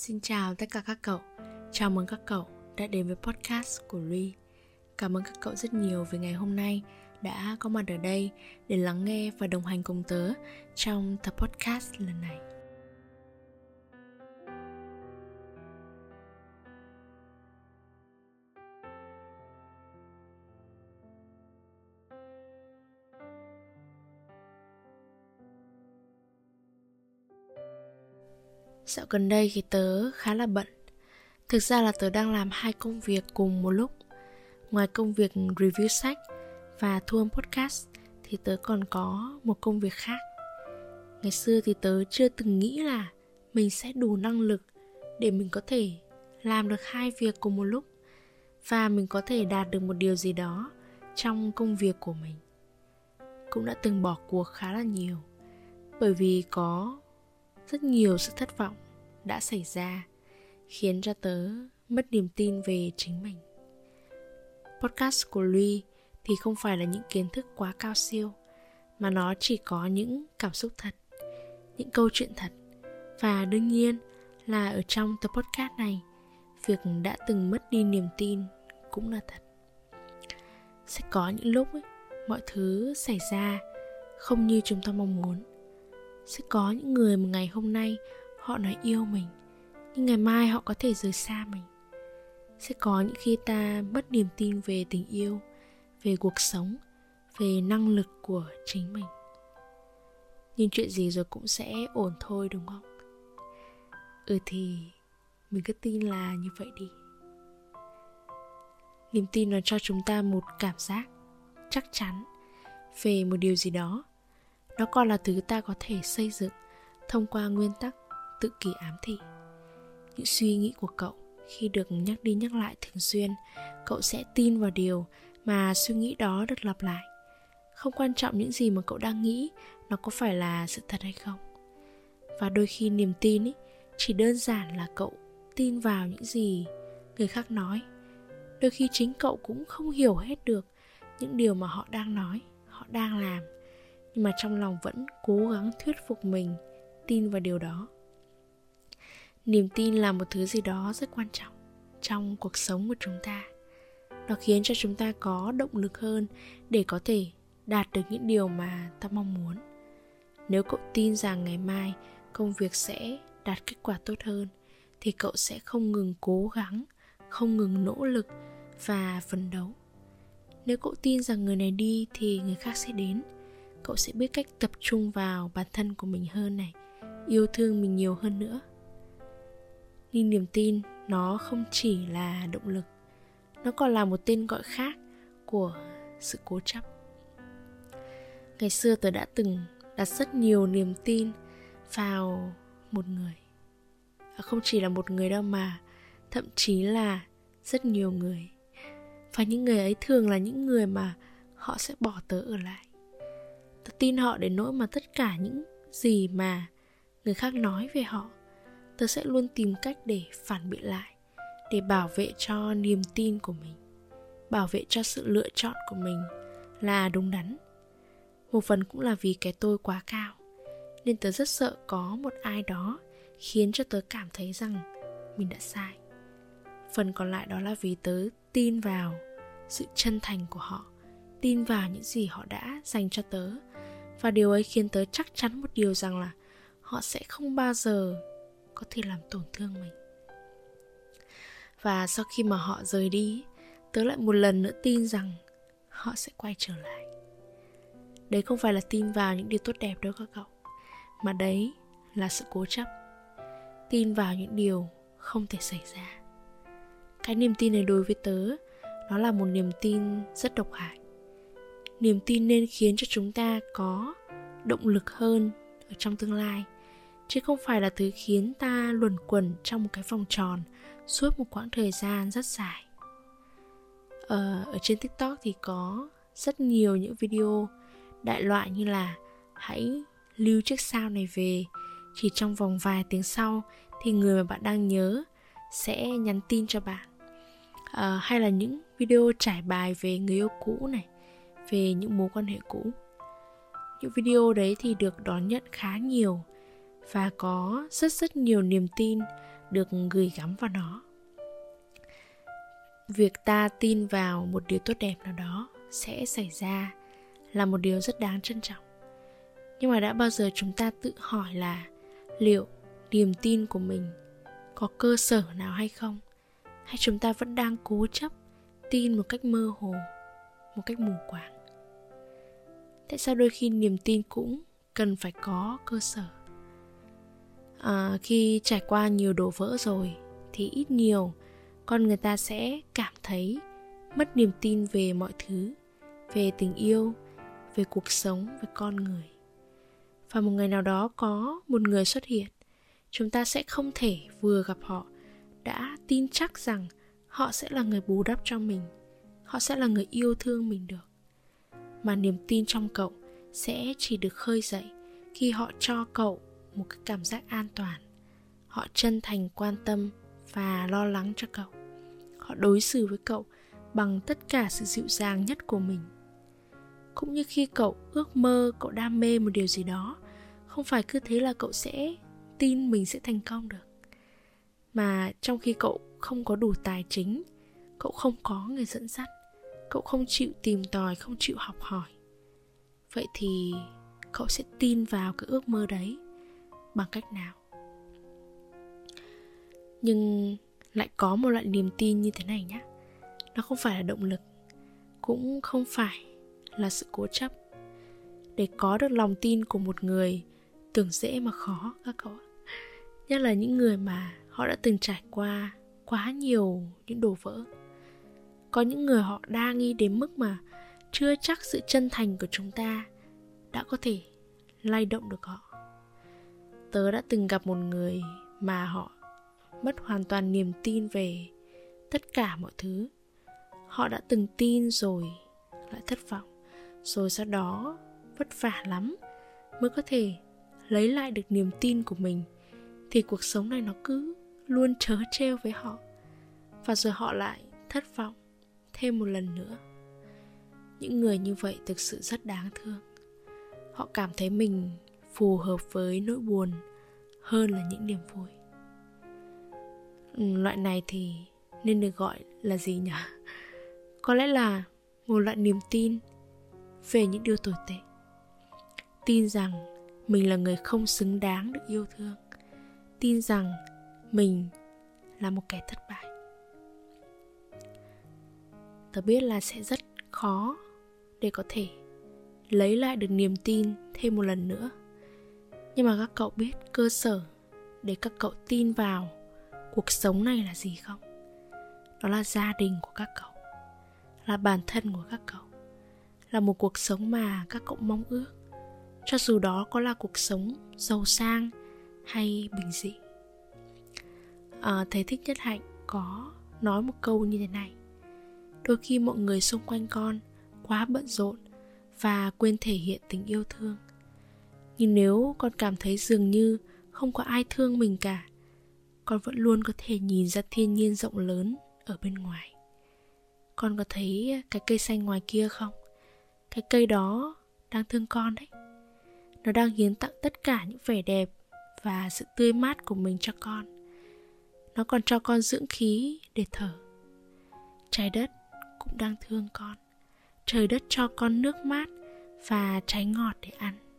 Xin chào tất cả các cậu. Chào mừng các cậu đã đến với podcast của Ly Cảm ơn các cậu rất nhiều vì ngày hôm nay đã có mặt ở đây để lắng nghe và đồng hành cùng tớ trong tập podcast lần này. Dạo gần đây thì tớ khá là bận. Thực ra là tớ đang làm hai công việc cùng một lúc. Ngoài công việc review sách và thu âm podcast Thì tớ còn có một công việc khác. Ngày xưa thì tớ chưa từng nghĩ là Mình sẽ đủ năng lực để mình có thể làm được hai việc cùng một lúc Và mình có thể đạt được một điều gì đó trong công việc của mình. Cũng đã từng bỏ cuộc khá là nhiều Bởi vì có rất nhiều sự thất vọng đã xảy ra khiến cho tớ mất niềm tin về chính mình. Podcast của louis thì không phải là những kiến thức quá cao siêu mà nó chỉ có những cảm xúc thật những câu chuyện thật. Và đương nhiên là ở trong tập podcast này việc đã từng mất đi niềm tin cũng là thật. Sẽ có những lúc ấy, mọi thứ xảy ra không như chúng ta mong muốn. Sẽ có những người mà ngày hôm nay họ nói yêu mình, nhưng ngày mai họ có thể rời xa mình. Sẽ có những khi ta mất niềm tin về tình yêu, về cuộc sống, về năng lực của chính mình. Nhưng chuyện gì rồi cũng sẽ ổn thôi, đúng không? Ừ thì mình cứ tin là như vậy đi. Niềm tin nó cho chúng ta một cảm giác chắc chắn về một điều gì đó. Nó còn là thứ ta có thể xây dựng thông qua nguyên tắc tự kỷ ám thị. Những suy nghĩ của cậu khi được nhắc đi nhắc lại thường xuyên cậu sẽ tin vào điều mà suy nghĩ đó được lặp lại. Không quan trọng những gì mà cậu đang nghĩ nó có phải là sự thật hay không. Và đôi khi niềm tin ý, chỉ đơn giản là cậu tin vào những gì người khác nói. Đôi khi chính cậu cũng không hiểu hết được những điều mà họ đang nói họ đang làm. Nhưng mà trong lòng vẫn cố gắng thuyết phục mình tin vào điều đó niềm tin là một thứ gì đó rất quan trọng trong cuộc sống của chúng ta. Nó khiến cho chúng ta có động lực hơn để có thể đạt được những điều mà ta mong muốn. Nếu cậu tin rằng ngày mai công việc sẽ đạt kết quả tốt hơn, thì cậu sẽ không ngừng cố gắng, không ngừng nỗ lực và phấn đấu. Nếu cậu tin rằng người này đi thì người khác sẽ đến. Cậu sẽ biết cách tập trung vào bản thân của mình hơn này, yêu thương mình nhiều hơn nữa nhưng niềm tin nó không chỉ là động lực, nó còn là một tên gọi khác của sự cố chấp. Ngày xưa tớ đã từng đặt rất nhiều niềm tin vào một người. Và không chỉ là một người đâu mà thậm chí là rất nhiều người. Và những người ấy thường là những người mà họ sẽ bỏ tớ ở lại. Tớ tin họ đến nỗi mà tất cả những gì mà người khác nói về họ tớ sẽ luôn tìm cách để phản biện lại, để bảo vệ cho niềm tin của mình, bảo vệ cho sự lựa chọn của mình là đúng đắn. Một phần cũng là vì cái tôi quá cao, nên tớ rất sợ có một ai đó khiến cho tớ cảm thấy rằng mình đã sai. Phần còn lại đó là vì tớ tin vào sự chân thành của họ, tin vào những gì họ đã dành cho tớ. Và điều ấy khiến tớ chắc chắn một điều rằng là họ sẽ không bao giờ có thể làm tổn thương mình. Và sau khi mà họ rời đi, tớ lại một lần nữa tin rằng họ sẽ quay trở lại. Đấy không phải là tin vào những điều tốt đẹp đâu các cậu, mà đấy là sự cố chấp. Tin vào những điều không thể xảy ra. Cái niềm tin này đối với tớ, nó là một niềm tin rất độc hại. Niềm tin nên khiến cho chúng ta có động lực hơn ở trong tương lai chứ không phải là thứ khiến ta luẩn quẩn trong một cái vòng tròn suốt một quãng thời gian rất dài. Ờ, ở trên tiktok thì có rất nhiều những video đại loại như là hãy lưu chiếc sao này về. Chỉ trong vòng vài tiếng sau thì người mà bạn đang nhớ sẽ nhắn tin cho bạn. À, hay là những video trải bài về người yêu cũ này về những mối quan hệ cũ. Những video đấy thì được đón nhận khá nhiều và có rất rất nhiều niềm tin được gửi gắm vào nó. Việc ta tin vào một điều tốt đẹp nào đó sẽ xảy ra là một điều rất đáng trân trọng. Nhưng mà đã bao giờ chúng ta tự hỏi là liệu niềm tin của mình có cơ sở nào hay không? Hay chúng ta vẫn đang cố chấp tin một cách mơ hồ, một cách mù quáng? Tại sao đôi khi niềm tin cũng cần phải có cơ sở? À, khi trải qua nhiều đổ vỡ rồi thì ít nhiều con người ta sẽ cảm thấy mất niềm tin về mọi thứ về tình yêu về cuộc sống về con người. Và một ngày nào đó có một người xuất hiện chúng ta sẽ không thể vừa gặp họ đã tin chắc rằng họ sẽ là người bù đắp cho mình họ sẽ là người yêu thương mình được. Mà niềm tin trong cậu sẽ chỉ được khơi dậy khi họ cho cậu một cái cảm giác an toàn. Họ chân thành quan tâm và lo lắng cho cậu. Họ đối xử với cậu bằng tất cả sự dịu dàng nhất của mình. Cũng như khi cậu ước mơ cậu đam mê một điều gì đó, không phải cứ thế là cậu sẽ tin mình sẽ thành công được. Mà trong khi cậu không có đủ tài chính, cậu không có người dẫn dắt, cậu không chịu tìm tòi, không chịu học hỏi, vậy thì cậu sẽ tin vào cái ước mơ đấy bằng cách nào? Nhưng lại có một loại niềm tin như thế này nhé nó không phải là động lực, cũng không phải là sự cố chấp. Để có được lòng tin của một người, tưởng dễ mà khó, các cậu nhất là những người mà họ đã từng trải qua quá nhiều những đổ vỡ. Có những người họ đa nghi đến mức mà chưa chắc sự chân thành của chúng ta đã có thể lay động được họ tớ đã từng gặp một người mà họ mất hoàn toàn niềm tin về tất cả mọi thứ. Họ đã từng tin rồi, lại thất vọng. Rồi sau đó, vất vả lắm mới có thể lấy lại được niềm tin của mình. Thì cuộc sống này nó cứ luôn trớ trêu với họ. Và rồi họ lại thất vọng thêm một lần nữa. Những người như vậy thực sự rất đáng thương. Họ cảm thấy mình phù hợp với nỗi buồn hơn là những niềm vui. Ừ, loại này thì nên được gọi là gì nhỉ? Có lẽ là một loại niềm tin về những điều tồi tệ. Tin rằng mình là người không xứng đáng được yêu thương. Tin rằng mình là một kẻ thất bại. Tớ biết là sẽ rất khó để có thể lấy lại được niềm tin thêm một lần nữa nhưng mà các cậu biết cơ sở để các cậu tin vào cuộc sống này là gì không? Đó là gia đình của các cậu là bản thân của các cậu là một cuộc sống mà các cậu mong ước. Cho dù đó có là cuộc sống giàu sang hay bình dị. À, thầy thích nhất hạnh có nói một câu như thế này. Đôi khi mọi người xung quanh con quá bận rộn và quên thể hiện tình yêu thương nhưng nếu con cảm thấy dường như không có ai thương mình cả, con vẫn luôn có thể nhìn ra thiên nhiên rộng lớn ở bên ngoài. Con có thấy cái cây xanh ngoài kia không? Cái cây đó đang thương con đấy. Nó đang hiến tặng tất cả những vẻ đẹp và sự tươi mát của mình cho con. Nó còn cho con dưỡng khí để thở. Trái đất cũng đang thương con. Trời đất cho con nước mát và trái ngọt để ăn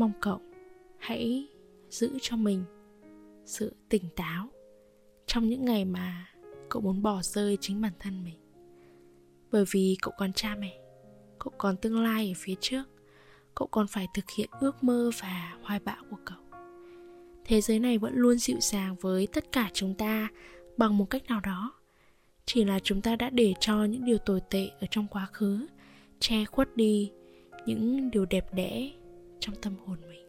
mong cậu hãy giữ cho mình sự tỉnh táo trong những ngày mà cậu muốn bỏ rơi chính bản thân mình. Bởi vì cậu còn cha mẹ, cậu còn tương lai ở phía trước, cậu còn phải thực hiện ước mơ và hoài bão của cậu. Thế giới này vẫn luôn dịu dàng với tất cả chúng ta bằng một cách nào đó. Chỉ là chúng ta đã để cho những điều tồi tệ ở trong quá khứ che khuất đi những điều đẹp đẽ trong tâm hồn mình.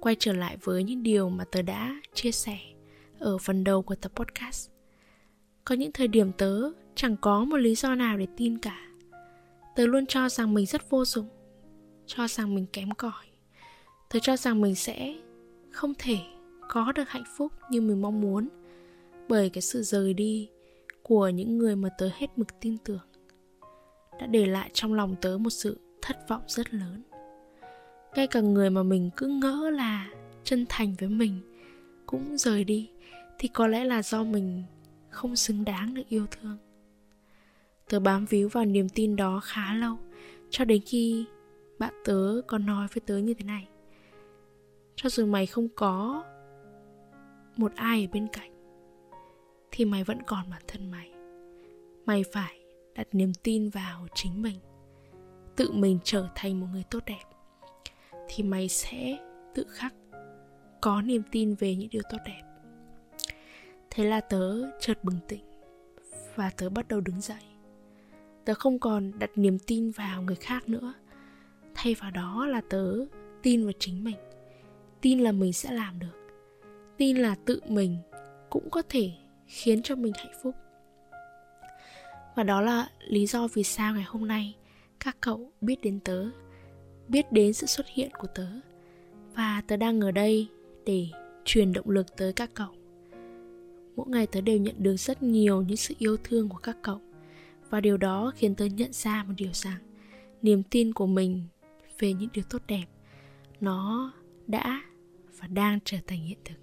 Quay trở lại với những điều mà tớ đã chia sẻ ở phần đầu của tập podcast. Có những thời điểm tớ chẳng có một lý do nào để tin cả. Tớ luôn cho rằng mình rất vô dụng, cho rằng mình kém cỏi. Tớ cho rằng mình sẽ không thể có được hạnh phúc như mình mong muốn bởi cái sự rời đi của những người mà tớ hết mực tin tưởng. Đã để lại trong lòng tớ một sự thất vọng rất lớn. Ngay cả người mà mình cứ ngỡ là chân thành với mình cũng rời đi, thì có lẽ là do mình không xứng đáng được yêu thương. Tớ bám víu vào niềm tin đó khá lâu, cho đến khi bạn tớ còn nói với tớ như thế này. Cho dù mày không có một ai ở bên cạnh, thì mày vẫn còn bản thân mày. Mày phải đặt niềm tin vào chính mình tự mình trở thành một người tốt đẹp, thì mày sẽ tự khắc có niềm tin về những điều tốt đẹp. Thế là tớ chợt bừng tỉnh và tớ bắt đầu đứng dậy. Tớ không còn đặt niềm tin vào người khác nữa. Thay vào đó là tớ tin vào chính mình, tin là mình sẽ làm được, tin là tự mình cũng có thể khiến cho mình hạnh phúc. Và đó là lý do vì sao ngày hôm nay các cậu biết đến tớ biết đến sự xuất hiện của tớ và tớ đang ở đây để truyền động lực tới các cậu. Mỗi ngày tớ đều nhận được rất nhiều những sự yêu thương của các cậu và điều đó khiến tớ nhận ra một điều rằng niềm tin của mình về những điều tốt đẹp nó đã và đang trở thành hiện thực.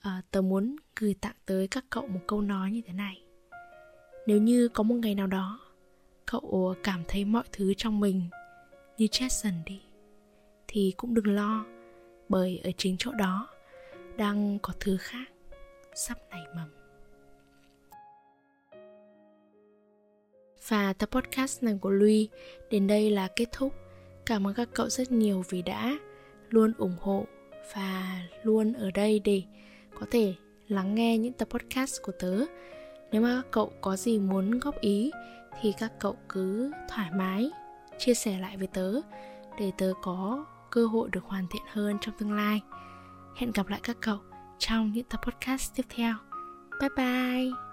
À, tớ muốn gửi tặng tới các cậu một câu nói như thế này. Nếu như có một ngày nào đó cậu cảm thấy mọi thứ trong mình như chết dần đi, thì cũng đừng lo, bởi ở chính chỗ đó đang có thứ khác sắp nảy mầm và tập podcast này của Louis đến đây là kết thúc. Cảm ơn các cậu rất nhiều vì đã luôn ủng hộ và luôn ở đây để có thể lắng nghe những tập podcast của tớ. Nếu mà các cậu có gì muốn góp ý thì các cậu cứ thoải mái chia sẻ lại với tớ, để tớ có cơ hội được hoàn thiện hơn trong tương lai. Hẹn gặp lại các cậu trong những tập podcast tiếp theo. Bye bye!